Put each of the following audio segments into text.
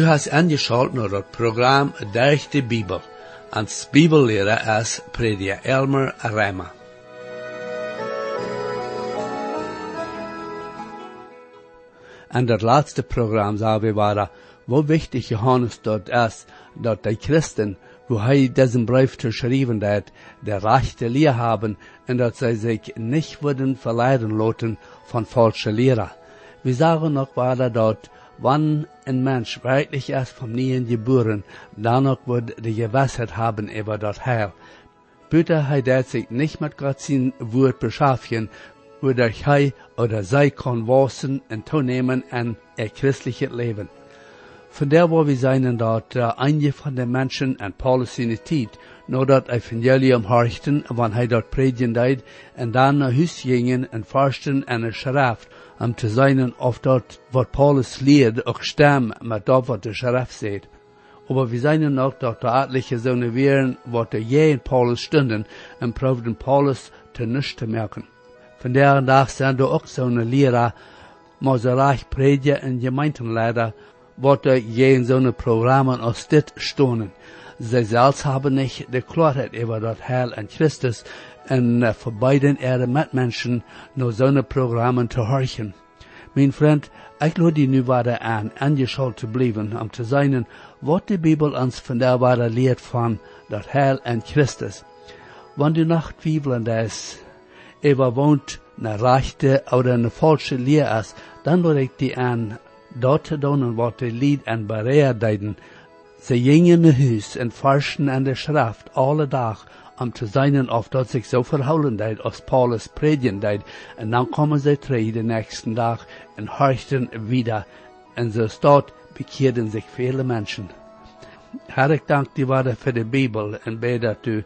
Du hast angeschaut naar het programma Durch de Bibel. Als Bibellehrer is prediker Elmer Reimer. En dat laatste programma zou we waren, wo wichtig Johannes dort ist, dat die Christen, wo hij diesen Brief geschrieben hat, der rechte Lehr haben und dass sie sich nicht würden verleiten lassen von falschen Lehrer. Wir sagen noch weiter dort, wann ein Mensch wirklich erst vom Nien geboren, dann wird die Gewissheit haben über das Heil. Bitte hij dat sich nicht mit Gott sein Wort beschaffen, wodurch hij oder zij kann wachsen und toenemen an ihr christliches Leben. Von der wo wir sein dort uh, einige von den Menschen an Paulus in der Zeit, nur dat Evangelium horchten, wann hij dort predigen deed, en dan naar huis gingen en forsten en een schrift, om te zijn of dat wat Paulus leert ook stem met dat wat de schrift zegt. Aber wir seien auch dort der etliche Söhne wären, wat er je in Paulus stunden, und proefden Paulus te nichts te merken. Von der Tag sind auch so eine Lehrer, Moserach Prediger und Gemeindenleiter, wat er je in so eine Programmen aus dit stonen. Sie selbst haben nicht die Klarheit über das Heil an Christus und uh, für beiden ihre Mitmenschen nur so eine Programmen zu horchen. Mein Freund, ich lade die nu weiter an, angeschaut zu bleiben, um zu sein, was die Bibel uns von der weiter lehrt von das Heil an Christus. Du noch zweifeln ist, über wohnt eine rechte oder eine falsche Lehre ist, dann würde ich die an, dort zu tun, was die Lied an Berehr deuten. Sie gingen in Huis en forschen an der Schrift alle Tag, um zu sein, auf dat sich so verholen deed als Paulus predigen deed. En dan kommen sie drei den nächsten Tag und horchten wieder. Und so dort bekehrten sich viele Menschen. Herr, ich danke dir weiter für die Bibel und bete, dass du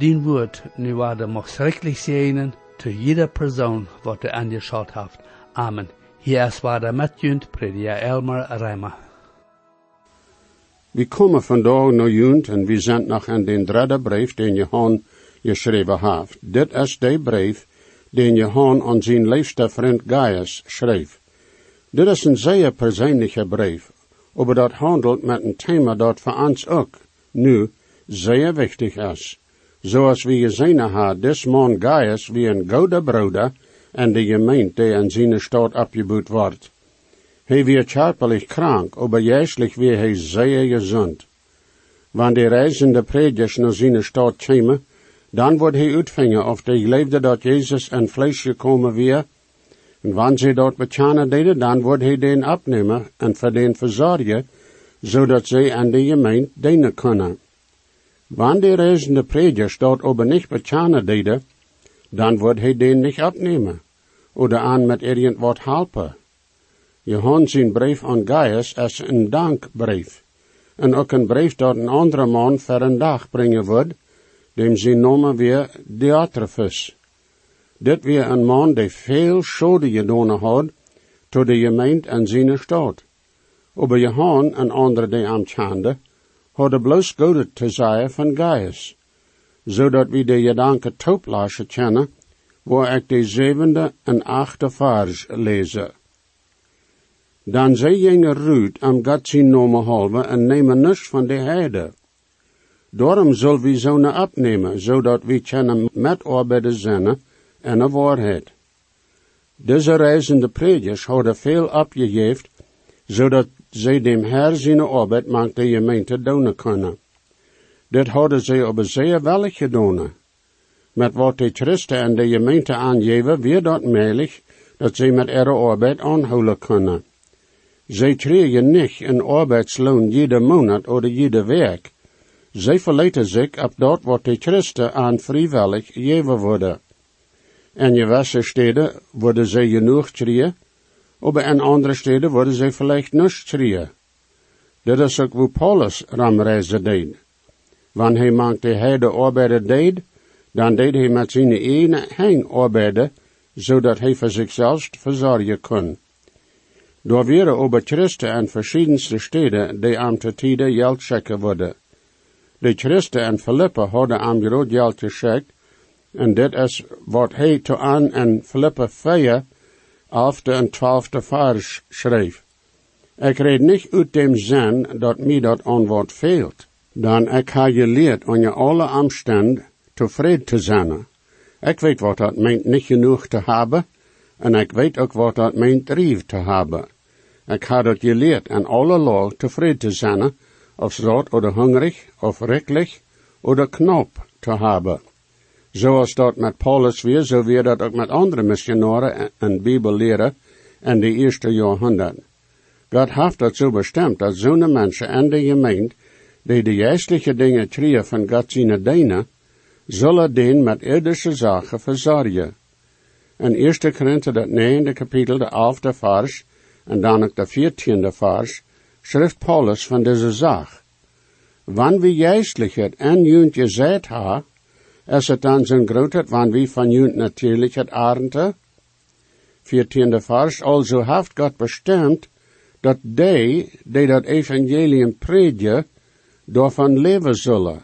dein Wort nu weiter mag schrecklich sehen zu jeder Person, was du angeschaut hast. Amen. Hier ist weiter Matjünd, Prediger Elmer Reimer. Vi kommer vandaag naar junt en vi zijn nog aan den derde brief den Johan geschreven heeft. Dit is de brief den Johan aan zijn liefste vriend Gaius schreef. Dit is een zeer persoonlijke brief, maar dat handelt met een thema dat voor ons ook nu zeer wichtig is. Zoals we gezien hebben, this man Gaius wie een goede broeder en de gemeente in zijn stad opgebouwd wordt. Hij weer körperlich krank, aber jährlich weer hij zeer gezond. Wanneer de reizende predikers naar zijn stad kwamen, dan wordt hij uitvingen of de geleefde dat Jezus en vlees gekomen weer. En wanneer ze dat bechanen deden, dan wordt hij den opnemen en voor den verzorgen, zodat zij aan de gemeente dienen kunnen. Wanneer de reizende predikers dat aber niet bechanen deden, dan wordt hij den niet opnemen, oder aan met irgend helpen. Johan zijn brief aan Gaius is een dankbrief. En ook een brief dat een andere man voor een dag brengen wordt, dem zijn naam weer Diotrephes. Dit weer een man die veel schade gedaan had, tot de gemeente en zijn stad. Aber Johan en andere die aan chande, hadden bloos goede te zeggen van Gaius, zodat we de gedanken toeplaatsen kennen, waar ik de zevende en achte vers lezen dan zij gingen Ruud am God zijn nomen halve en nemen niks van de heide. Daarom zullen we zo'n opnemen, zodat we kunnen met arbeiden zijn en een waarheid. Deze reizende predikers hadden veel opgegeven, zodat zij dem Herr zijn arbeid maakt de gemeente doen kunnen. Dit hadden zij op zeer wellig gedaan. Met wat de Christen en de gemeente aangeven, weer dat mogelijk dat zij met ihre arbeid aanhouden kunnen. Zij kregen niet een arbeidsloon jede maand of jede week. Zij verleten zich op dat wat de Christen aan vrijwillig geven worden. En gewisse steden worden zij genoeg trien, maar in andere steden worden zij vielleicht niet trien. Dat is ook hoe Paulus ramreizen deed. Wanneer hij maakte hij de arbeider deed, dan deed hij met zijn ene heen arbeider, zodat hij voor zichzelf verzorgen kon. Door wäre over Christen en verschiedenste steden die am tide geld checken worden. De Christen en Filippe hadden am groot geld geschickt, en dit is wat hij to aan en Filippe 4, elfde en twaalfde vers schreef. Ik red niet uit dem zin dat mij dat antwoord fehlt. Dan ik ha geleerd onder alle omstand tevreden te zijn. Ik weet wat dat meent niet genoeg te hebben, en ik weet ook wat dat meent rief te hebben. Ik ha dat geleerd alle laag tevreden te zijn, of zot oder hungrig, of reklich, oder knop te hebben. Zoals dat met Paulus weer, zo weer dat ook met andere missionaren en bibelleren in de eerste jaarhonderd. God heeft dat zo bestemd dat zo'n mensen en de gemeente, die de geestelijke dingen trieën van God zijn dienen, zullen den met irdische zaken verzorgen. In 1 Korinther dat negende kapitel, de elfde vers, en dan ook de veertiende vers, schrijft Paulus van deze zaak. Wanneer wie geestelijk en junt gezegd ha, is het dan zijn grootheid, wanneer wie van junt natuurlijk het arente? Veertiende vers, also heeft God bestemd, dat die, die dat evangelium predje, daarvan leven zullen.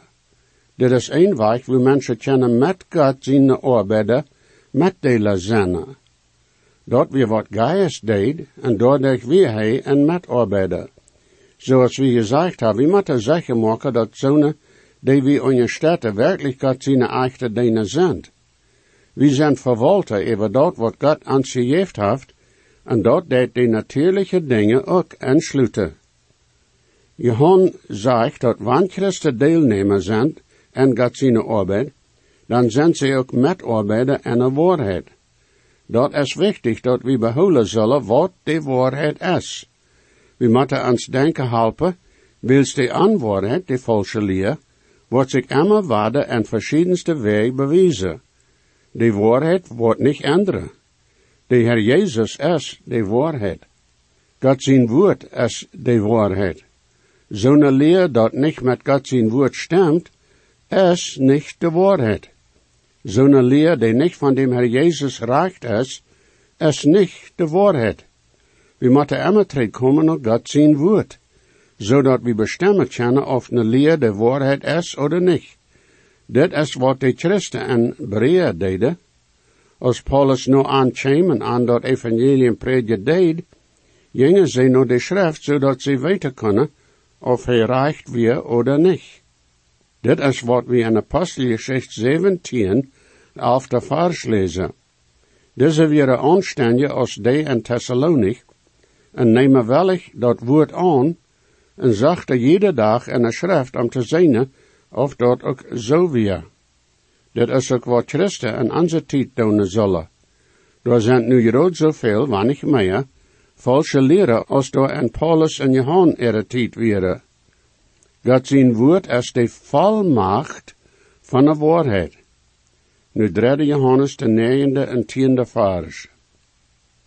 Dit is een weg waar mensen kunnen met God zijn arbeiden, met de zijn. Dat we wat geest deed, en doordat we hij en met arbeiden. Zoals we gezegd hebben, we moeten zeker maken dat zonen, die we in je steden werkelijk God zijn echte dingen zijn. We zijn verwalter over dat wat God aan heeft, en dat deed de natuurlijke dingen ook insluiten. Johan zegt dat wanneer Christen deelnemer zijn en God zijn arbeid, dan zijn ze ook metarbeider en een waarheid. Dat is wichtig dat we behouden zullen wat de waarheid is. We moeten ons denken helpen, wils de aanwaarheid, de falsche leer, wordt zich immer waarde en verschiedenste wegen bewezen. De waarheid wordt niet änderen. De Heer Jezus is de waarheid. God zijn woord is de waarheid. Zo'n leer dat niet met God zijn woord stemt, is niet de waarheid. Zo'n leer die niet van dem Herr Jezus raakt is, is niet de waarheid. We moeten immer terugkomen op God zijn woord, zodat we bestemmen kunnen of een leer de waarheid is of niet. Dit is wat de christen en Berea deden. Als Paulus nu aankwam en aan dat evangelium predje deed, gingen ze naar de schrift, zodat ze weten kunnen of hij reicht weer of niet. Dit is wat we in Apostelgeschichte 17 auf der Vers lezen. Deze weer aanstandje als de in Thessalonik, en nemen wellig dat woord aan, en zachte jede dag in de schrift om te zien of dat ook zo weer. Dit is ook wat Christen in onze tijd doen zullen. Er zijn nu groot zoveel, weinig meer, falsche leren als door en Paulus en Johan ihre tijd weer. God zijn woord is de volmacht van de waarheid. Nu derde Johannes de negende en tiende vers.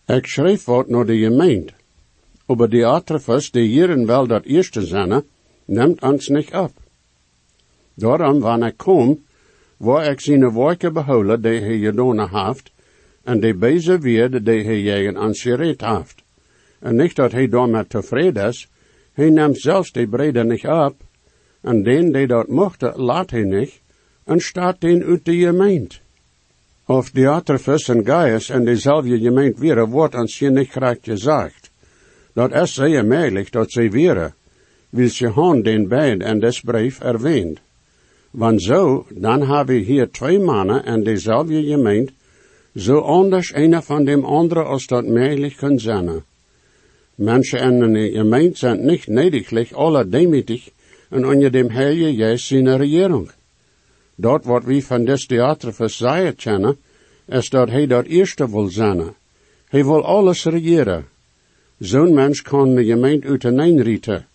Ik schreef wat naar de gemeente. Aber die Atrefus, die hierin wel dat eerste zinnen, neemt ons niet op. Daarom, wanneer ik kom, waar ik zijn woorden behouden die hij gedaan heeft, en die bezig weer die hij jegen aan gereed heeft. En niet dat hij daarmee tevreden is, hij neemt zelfs die brede niet op, en den die dat mochten, laat hij niet, en staat den uit de gemeente. Of Diotrephes en Gaius en dezelfde gemeente weer wordt ons je niet graag gezegd. Dat is zeer mogelijk dat ze weer, wil je han den beid en des brief erwähnt. Want zo, dan hebben we hier twee mannen en dezelfde gemeente, zo anders een van dem andere als dat mogelijk kan zijn. Mensen in de gemeente zijn niet nediglich alle demütig en onder dem Heilige Geist zijn regering. Dat wat we van des Theatrefus zeggen kennen, is dat hij dat eerste wil zijn. Hij wil alles regeren. Zo'n mens kan de gemeente uiteenrieten.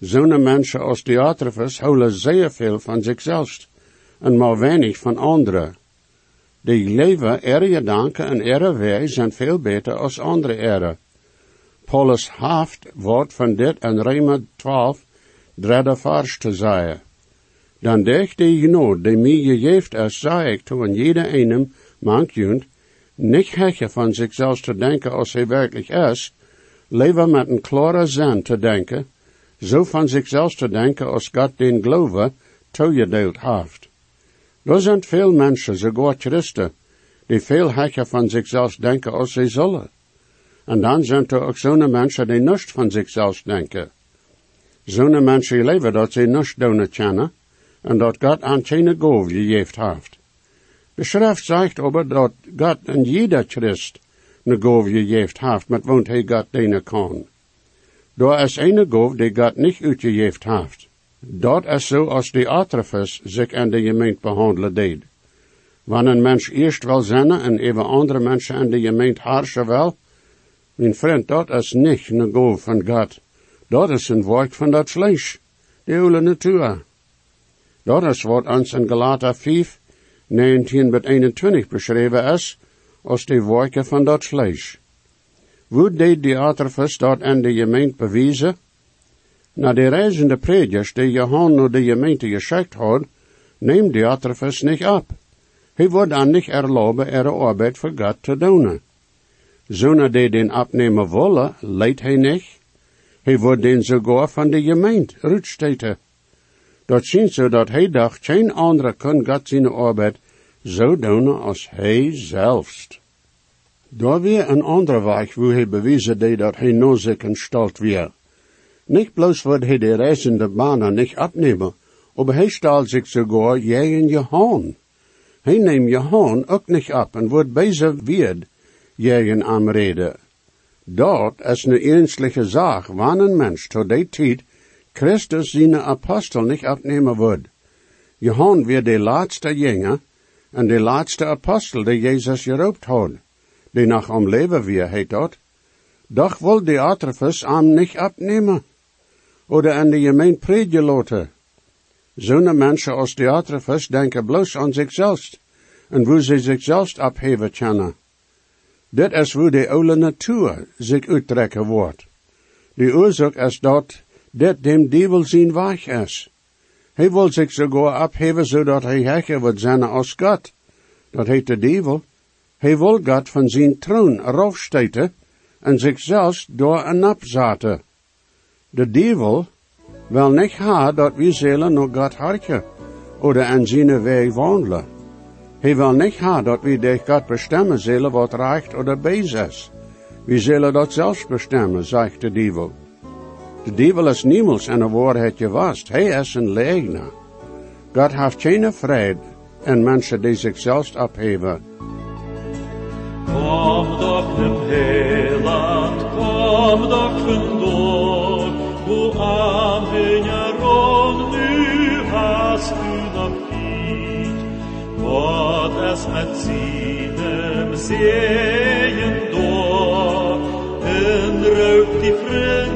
Zo'n mensen als Theatrefus houden zeer veel van zichzelf en maar weinig van anderen. Die leven ere gedanken en ere wij zijn veel beter als andere ere. Paulus haft woord van dit en Rema 12, vers te zeggen. Dan die genood die mij gegeven is, zei ik toen jeder einem mank niet hechen van zichzelf te denken als hij werkelijk is, leven met een klare zin te denken, zo van zichzelf te denken als God den geloven toegedeeld heeft. Er zijn veel mensen, sogar Christen, die veel hecher van zichzelf denken als zij zullen. En dan zijn er ook zo'n mensen die niets van zichzelf denken. Zo'n mensen leven dat ze niets doen kennen en dat God aan geen goof gegeven heeft. De schrift zegt over dat God en jeder Christ een goof gegeven heeft, met want hij God dienen kan. Door is een goof die God niet uitgegeven heeft. Dat is zo als de atrefus zich in de gemeente behandelen deed. Wanneer een mens eerst wil zinnen en even andere mensen in de gemeente haarsen wil, mijn vriend, dat is niet een goof van God. Dat is een werk van dat vlees, de hele natuur. Dat is wat ons in Galater 5, 19 tot 21 beschreven is, als de werken van dat vlees. Hoe deed de Atrefus dat in de gemeente bewijzen? Na de reizende predikers die Johan naar de gemeente geschikt had, neemt de Atrefus niet op. Hij wordt dan niet erlauben er arbeid voor God te doen. Zonder die den opnemen willen, leidt hij niet. Hij wordt den sogar van de gemeente uitsteten. Dat zien zo dat hij dacht, geen andere kan God zijn arbeid zo doen als hij zelfst. Daar weer een andere weg hoe hij bewezen dat hij nog zich gestalt weer. Niet bloos wordt hij de reizende mannen niet opnemen, maar hij stelt zich sogar je Johan. Hij neemt Johan ook niet op en wordt bezig weer jegen am reden. Dat is een ernstliche zaak, wanneer een mens tot die tijd Christus zijn apostel niet opnemen wordt. Johan weer de laatste jenger en de laatste apostel die Jezus geroopt had, die nog om leven weer heet dat. Doch wil de Atrefus am niet opnemen, oder de gemeen predigen laten. Zo'n mensen als de Atrefus denken bloos aan zichzelf, en hoe ze zichzelf opheven kunnen. Dit is hoe de oude natuur zich uittrekken wordt. De oorzaak is dat dit dem duivel zijn weg is. Hij wil zich sogar opheven zodat hij hekker wordt zijn als God. Dat heet de duivel. Hij wil God van zijn troon erafsteken en zichzelf door een nap zaten. De duivel wil niet ha dat we zullen naar God harken, oder aan zijn weg wandelen. Hij wil niet ha dat we door God bestemmen zullen wat recht oder bees is. We zullen dat zelfs bestemmen, zegt de duivel. De duivel is niemals in de waarheid gewast. Hij is een leegner. God heeft geen vrede en mensen die zichzelf opheven. Kom doch im Heiland, kom doch vandoor, hoe Es met zinem sehen door, en raubt die vriendlich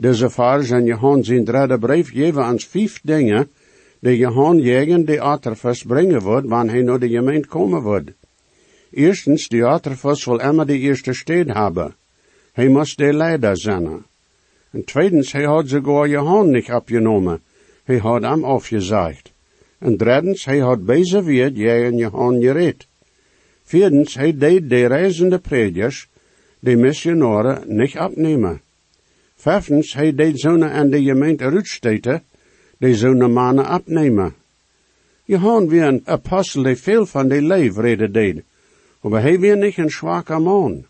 Deze vers en Johan zijn derde brief geven ons vijf dingen die Johan jegen de aterfus brengen wordt, wanneer hij naar de gemeente komen wordt. Eerstens, de aterfus wil immer de eerste steed hebben. Hij moest de leider zijn. En tweitens, hij had sogar Johan niet opgenomen. Hij had hem afgezegd. En drittens, hij had bezig weer Johan gereed. Vierdens, hij deed de reizende predikers, de missionaren, niet opnemen. Vijftens, hij deed zonen en de gemeente uitsteten, die zonen mannen opnemen. Johan weer een apostel die veel van de leef reden deed, maar hij weer niet een zwakke man.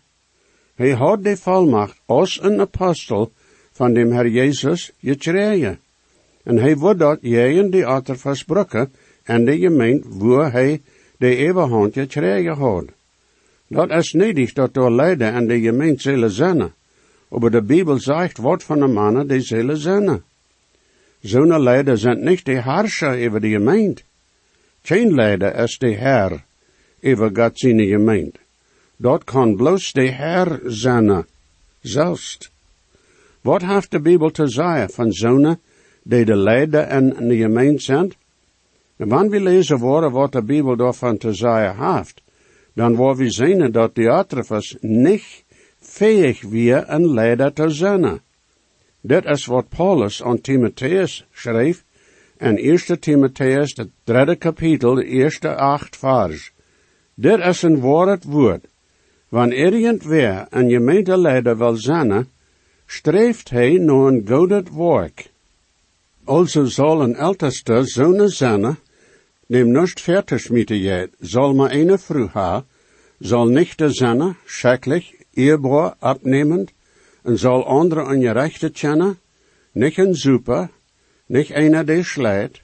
Hij had de volmacht als een apostel van dem Herr Jezus gekregen. En hij wordt dat in die achter versproken en de gemeente waar hij de eeuwigheid gekregen had. Dat is nedig dat door leiden en de gemeente zullen zijn. Maar de Bijbel zegt wat van de mannen die zullen zijn. Zo'n leider zijn niet de herrscher over de gemeente. Geen leider is de Herr over God zijn gemeente. Dat kan bloos de Herr zijn, zelfs. Wat heeft de Bijbel te zeggen van zonen die de leider en de gemeente zijn? En wanneer we lezen worden wat de Bijbel daarvan te zeggen heeft, dan worden we zien dat Diotrephes niet fähig weer een leider te zijn. Dit is wat Paulus aan Timotheus schreef in 1 Timotheus, het derde kapitel, de eerste acht vers. Dit is een woord woord. Wanneer irgendwer een gemeenteleider wil zijn, streeft hij naar een godet werk. Also zal een älteste zonen zijn, neem nicht fertig met je, zal maar eine vrouw ha, zal nicht zijn, schrecklich, eerbaar, abnehmend, en zal andere ongerechte kennen, niet een super, niet einer die slijt,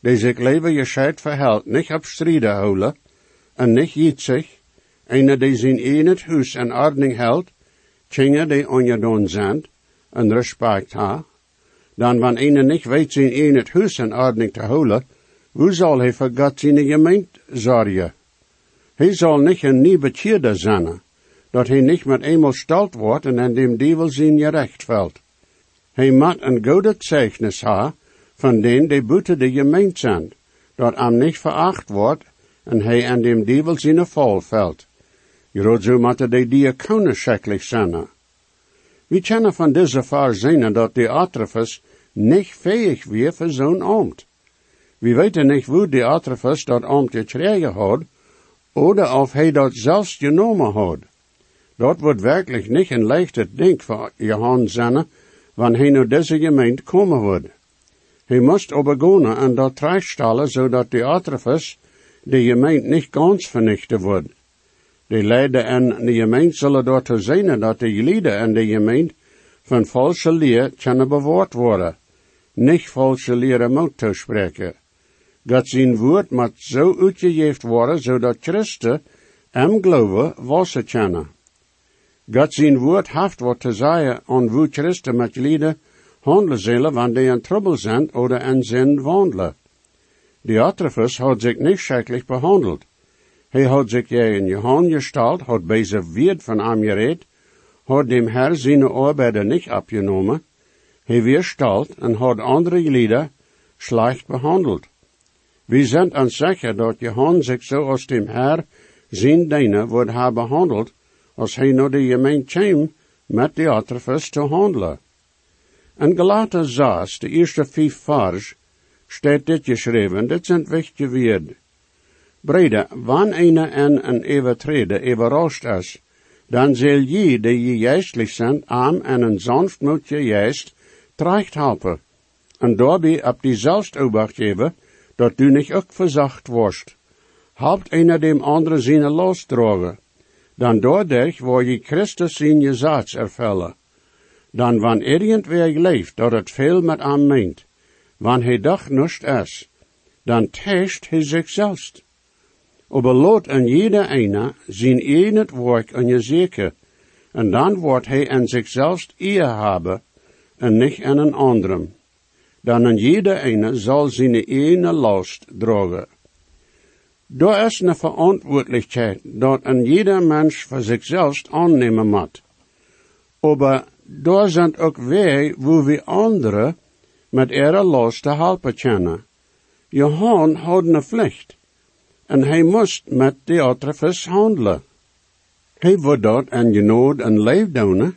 die zich leven gescheid verhelt, niet op strijden houden, en niet jitzig, einer die zijn in het huis en ordning houdt, kinderen die ongedaan zijn, en respect ha, dan wanneer einer niet weet zijn in het huis en ordning te houden, hoe zal hij voor God zijn gemeente zorgen? Hij zal niet een nieuwe bekeerder zijn, dat hij niet met eenmaal stelt wordt en aan dem duivel zijn gerecht valt. Hij moet een goede zeichnis ha van den die buiten de gemeente zijn, dat hem niet veracht wordt en hij aan dem duivel zijn val valt. Je zo moeten de diakonen schrikkelijk zijn. We kennen van deze vaar zien dat de Atrophus niet fähig weer voor zo'n ambt. We weten niet hoe de Atrophus dat ambt gekregen had, oder of hij dat zelfs genomen had. Dat wordt werkelijk niet een leichter ding voor Johan zijn, wanneer hij naar deze gemeente komen wordt. Hij moest begonnen aan dat terechtstellen, zodat de Atrophus de gemeente niet ganz vernichten wordt. De leider en de gemeente zullen daartoe zijn dat de lieden en de gemeente van valse leer kunnen bewoord worden. Niet valse leren moet toespreken. God zijn woord moet zo uitgegeven worden, zodat Christen en geloven wassen kunnen. God zijn woord heeft wat te zeggen aan hoe Christen met lieden handelen zullen, wanneer in trouble zijn of in zin wandelen. Diotrephes had zich niet schrikkelijk behandeld. Hij had zich je in Johan gesteld, had bezig wierd van hem gereed, had dem Herr zijn arbeiden niet opgenomen, hij weerstalt en had andere lieden slecht behandeld. We zijn aan zeker dat Johan zich zo als dem Herr zijn diener wordt hebben behandeld, als hij naar de gemeente kwam met Diotrephes te handelen. In Galater 6, de eerste vijf vers, staat dit geschreven, dit zijn wichtige woorden. Brede, wanneer een en een overtrede überrascht is, dan zal je, die je geestelijk zijn, arm en een sanftmoedje geest, terecht helpen. En daarbij op die zelfs obacht geven, dat du niet ook verzacht worst. Helpt einer dem anderen zijn last dragen. Dan doordat waar je Christus zijn gezats ervullen. Dan wanneer irgendwer leeft, dat het veel met hem meent, wanneer hij doch nust is, dan täuscht hij zichzelf. Aber lot an jeder einer zijn enet werk an je zeker, en dan wordt hij aan zichzelf eer hebben, en niet aan een anderen. Dan aan jeder einer zal zijn ene last dragen. Daar is een verantwoordelijkheid dat een jeder mens voor zichzelf aannemen moet. Aber daar zijn ook wij, wo we anderen met ihre los te helpen kennen. Johan had een plicht, en hij moest met de andere handelen. Hij wordt dat en genood en leef doen,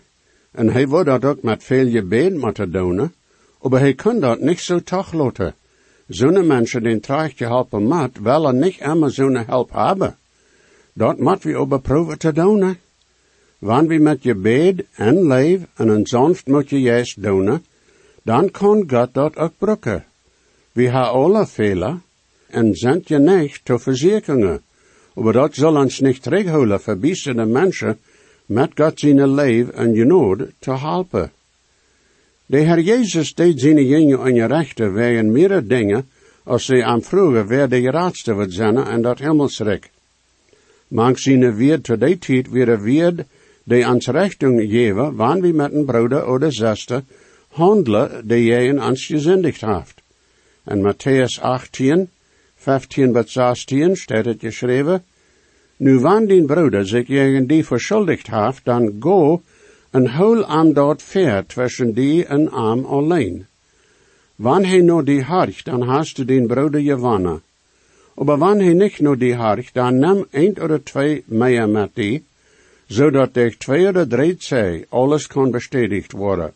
en hij wordt dat ook met veel gebed moeten doen, maar hij kan dat niet zo toch laten. Zo'n mensen die traag helpen moet, willen niet immer zo'n help hebben. Dat moet we overproeven te doen. Wanneer we met je bed en leef en een zonft moet je juist doen, dan kan God dat ook brukken. We hebben alle fehler en zijn je niet te verzekeringen. Maar dat zal ons niet terughouden verbissende mensen met God zijn leven en genood te helpen. De Heer Jezus deed zijn jongen aan je rechter wegen meer dingen als ze aan vroeger weer de raadste wordt zijn en dat hemelsrijk. Mank zijn weer te die tijd weer weer de ans richting geven, wanneer we met een broeder of zuster handelen die jij in ons gezindigd heeft. En Matthäus 18, 15 tot 16 staat het geschreven, Nu wanneer die broeder zich tegen die verschuldigd heeft, dan go en hol aan dat ver tussen die en am alleen. Wanneer hij no die harcht, dan hast du den broeder gewonnen. Aber wanneer hij niet no die harcht, dan neem een of twee meer met die, zodat de twee of drie zij alles kan bestätigt worden.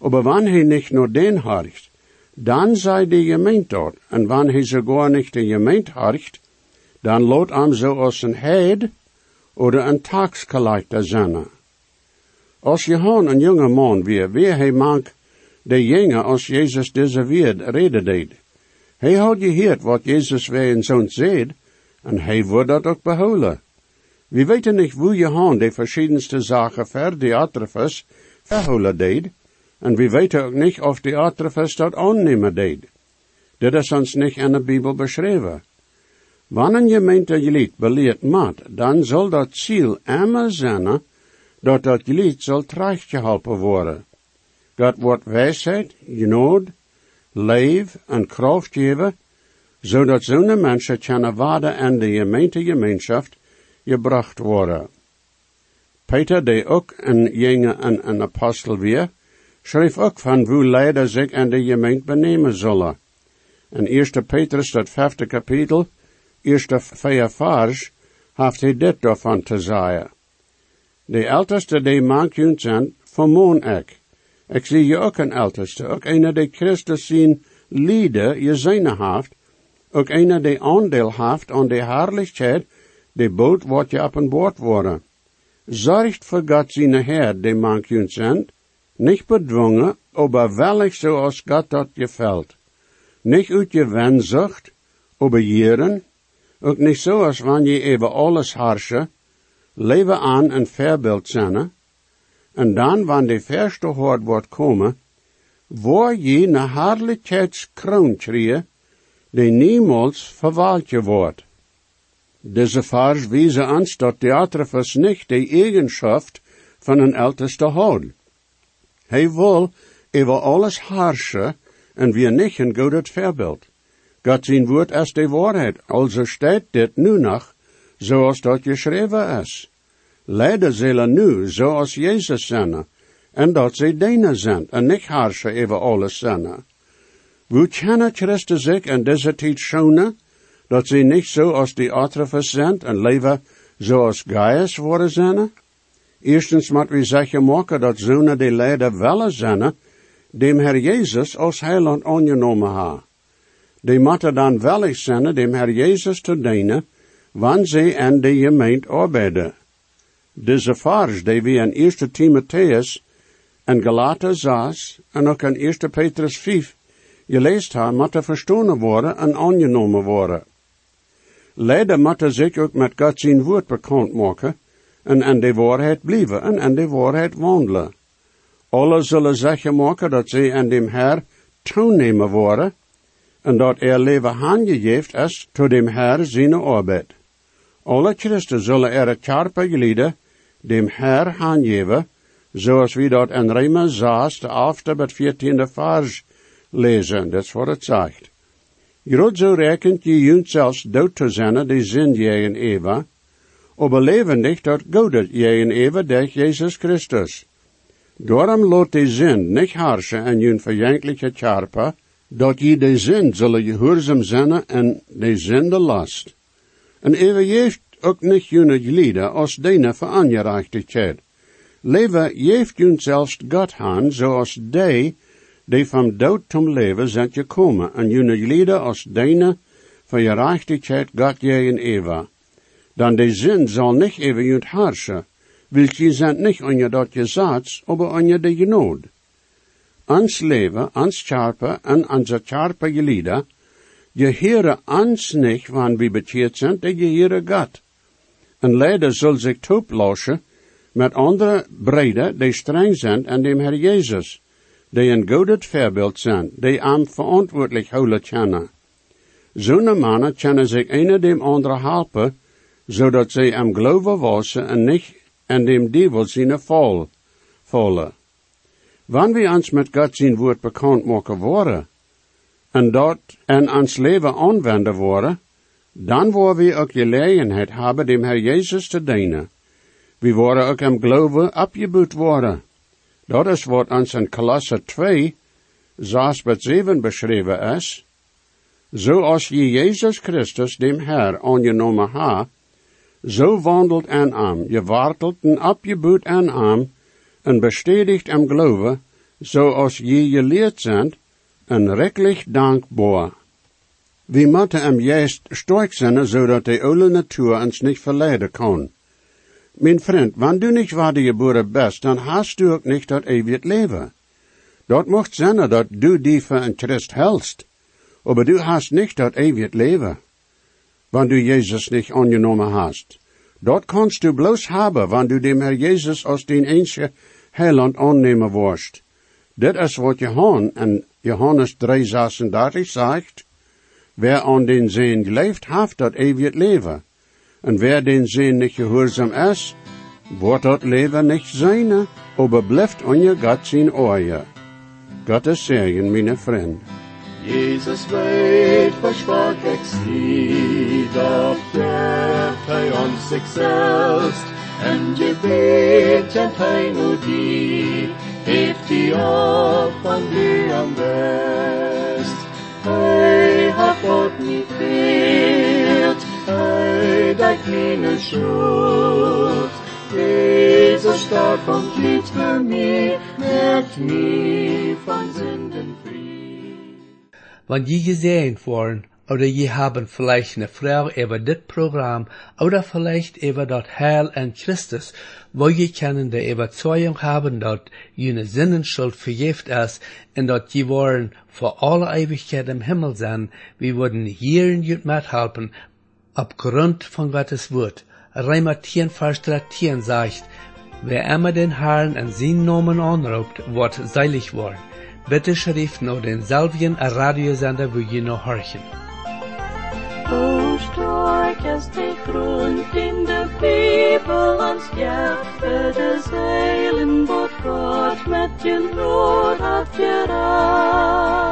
Aber wanneer hij niet nur den harcht, dan sei die gemeent dort, en wanneer hij sogar nicht de gemeent harcht, dan lot am zo als een heid oder een taxcollector zijn. Als Johan een jonge man weer, weer hij maakt de jonge als Jezus deze weer reden deed. Hij had gehoord wat Jezus weer in zo'n zed, en hij wordt dat ook behouden. We weten niet hoe Johan de verschiedenste zaken ver de Atrefus verholen deed, en we weten ook niet of de Atrefus dat aannemen deed. Dit is ons niet in de Bibel beschreven. Wanneer een gemeente lied beleerd maat, dan zal dat ziel immer zijn, dat dat lied zal terechtgeholpen worden. God wordt wijsheid, genood, leef en kracht geven, zodat zo'n mensen kunnen waarde in de gemeentegemeenschap gebracht worden. Peter, die ook een jonge en een apostel weer, schreef ook van hoe leider zich in de gemeente benemen zullen. In 1 Petrus, dat vijfde kapitel, eerste vier vers, heeft hij dit daarvan te zeggen. De oudste die maakt zijn, vermoon ik. Ik zie je ook een oudste, ook een die Christus zien lieden je zijne heeft, ook een die aandeel heeft aan de herrlichheid, de boot wordt je op een boord worden. Zorgt voor God zijn Heer, die maakt zijn, niet bedwongen, aber wellig zoals God dat gefällt. Niet uit je wenzucht, aber jeren, ook niet zoals wanneer je even alles harsche, leven aan een verbeeld zijn, en dan, wanneer de verste hoort wordt komen, waar je een herlijkheidskroon die niemals verwaald je wordt. Deze vers wijzen ons dat Theatrefus niet de eigenschaft van een älteste had. Hij wil over alles harsche en weer niet een goed verbeeld. God zijn woord is de waarheid, also staat dit nu nog, zoals dat geschreven is. Leider zullen nu, zoals Jezus zijn, en dat zij dienen zijn, en niet harsche over alles zijn. Hoe kennen Christus zich in deze tijd schonen, dat ze niet zoals die Atrefes zijn en leven zoals Gaius worden zijn? Eerstens moet we zeggen maken dat zonen die leider wel zijn, dem Herr Jezus als heiland aangenomen ha. Die moeten dan wellig zijn dem Herr Jezus te dienen, wanneer ze in de gemeente arbeiden. Deze vers die we in 1 Timotheus en Galater 6 en ook in 1 Petrus 5 gelezen hebben, moeten verstonen worden en aangenomen worden. Leider moeten zich ook met God zijn woord bekend maken en in de waarheid blijven en in de waarheid wandelen. Alle zullen zeggen maken dat ze in dem Herr toenemen worden en dat er leven handgegeven is tot dem Herr zijn arbeid. Alle christen zullen er karpe gelieden dem Herr handgeven, zoals we dat in Rema 6, de after met 14e vers lezen. Dat is het zegt. Groot zo rekent je junt zelfs dood te zijn, die zin jij en Eva, aber levendig dat godet jij en Eva durch Jezus Christus. Daarom laat de zin niet herrschen en je verjankelijke charpa, dat je de zin zullen gehoorzaam zijn en de zin de last. En even heeft ook niet jene lieden als dene voor aangerechtigheid. Leven heeft jun zelfs God han, zoals die, die van dood tom leven zijn gekomen, en jene lieden als dene voor gerechtigheid God je in Eva. Dan de zin zal niet even junt herrschen, wil je zijn niet on je dat je zaad, maar on je de genood. Ans leven, ans charpe en onze charpe lieden, je heren ans nicht, wann wir bekeerd zijn, de je heren God. En leider zal zich toeplassen met andere breden die streng zijn en dem Herr Jezus, die een goed voorbeeld zijn, die aan verantwoordelijk houden kennen. Zo'n mannen kennen zich een dem andere helpen, zodat zij am geloven wassen en niet en dem Dievel zijn vol, volle. Wanneer we ons met God zijn woord bekend maken worden, en dat en ons leven aanwenden worden, dan worden we ook gelegenheid hebben dem Herr Jezus te dienen. We worden ook am geloven opgebouwd worden. Dat is wat ons in Kolosse 2, 6 tot 7 beschreven is. Zoals je Jezus Christus, dem Herr, aangenomen ha, zo wandelt en am, je wartelt en opgebouwd en am, en bestätigt am geloven, zoals je je leert zijn, en rekkelijk dankbaar. We moeten hem juist sterk zijn, zodat de oude natuur ons niet verleiden kan. Mijn vriend, wanneer du niet waar je geboren bent, dan hast du ook niet dat eeuwig leven. Dat mocht zijn dat du die voor een Christ helst, aber du hast nicht dat eeuwig leven. Wanneer du Jezus niet aangenomen hast. Dat kannst du bloos hebben, wanneer du dem Herr Jezus als den enige heiland aannemen worst. Dit is wat Johan en Johannes 3,36 zegt. Wer an den Seen geleefd heeft, dat eeuwig leven. En wer den Seen niet gehoorzaam is, wordt dat leven niet zijn, aber on je Gott zijn oor. Gottes Segen, mijn vriend. Jesus weet versprach sie, doch dert hij ons zich selbst, en gebet en hij die, heeft die op van die am best. Hij God niet veert, hij dekt meine schuld. Jesus starb und litt für mich, merkt mich von Sünden frei. Wenn je gesehen worden, oder je haben vielleicht eine Frau über das Programm, oder vielleicht über das Heil an Christus, wo je können die Überzeugung haben, dass jene Sinnenschuld vergift ist, und dass je wollen vor aller Ewigkeit im Himmel sein, wir würden hier in jut mithelfen, aufgrund von Gottes Wort. Reimer 10, Vers 13 sagt, wer immer den Herrn an seinen Namen anruft, wird seilig worden. Bitte schrift noch den selben Radiosender, wo je noch horchen. Stark ist die Grund in der Bibel ans Hjärta des Heilen, vårt Gott med din råd att göra.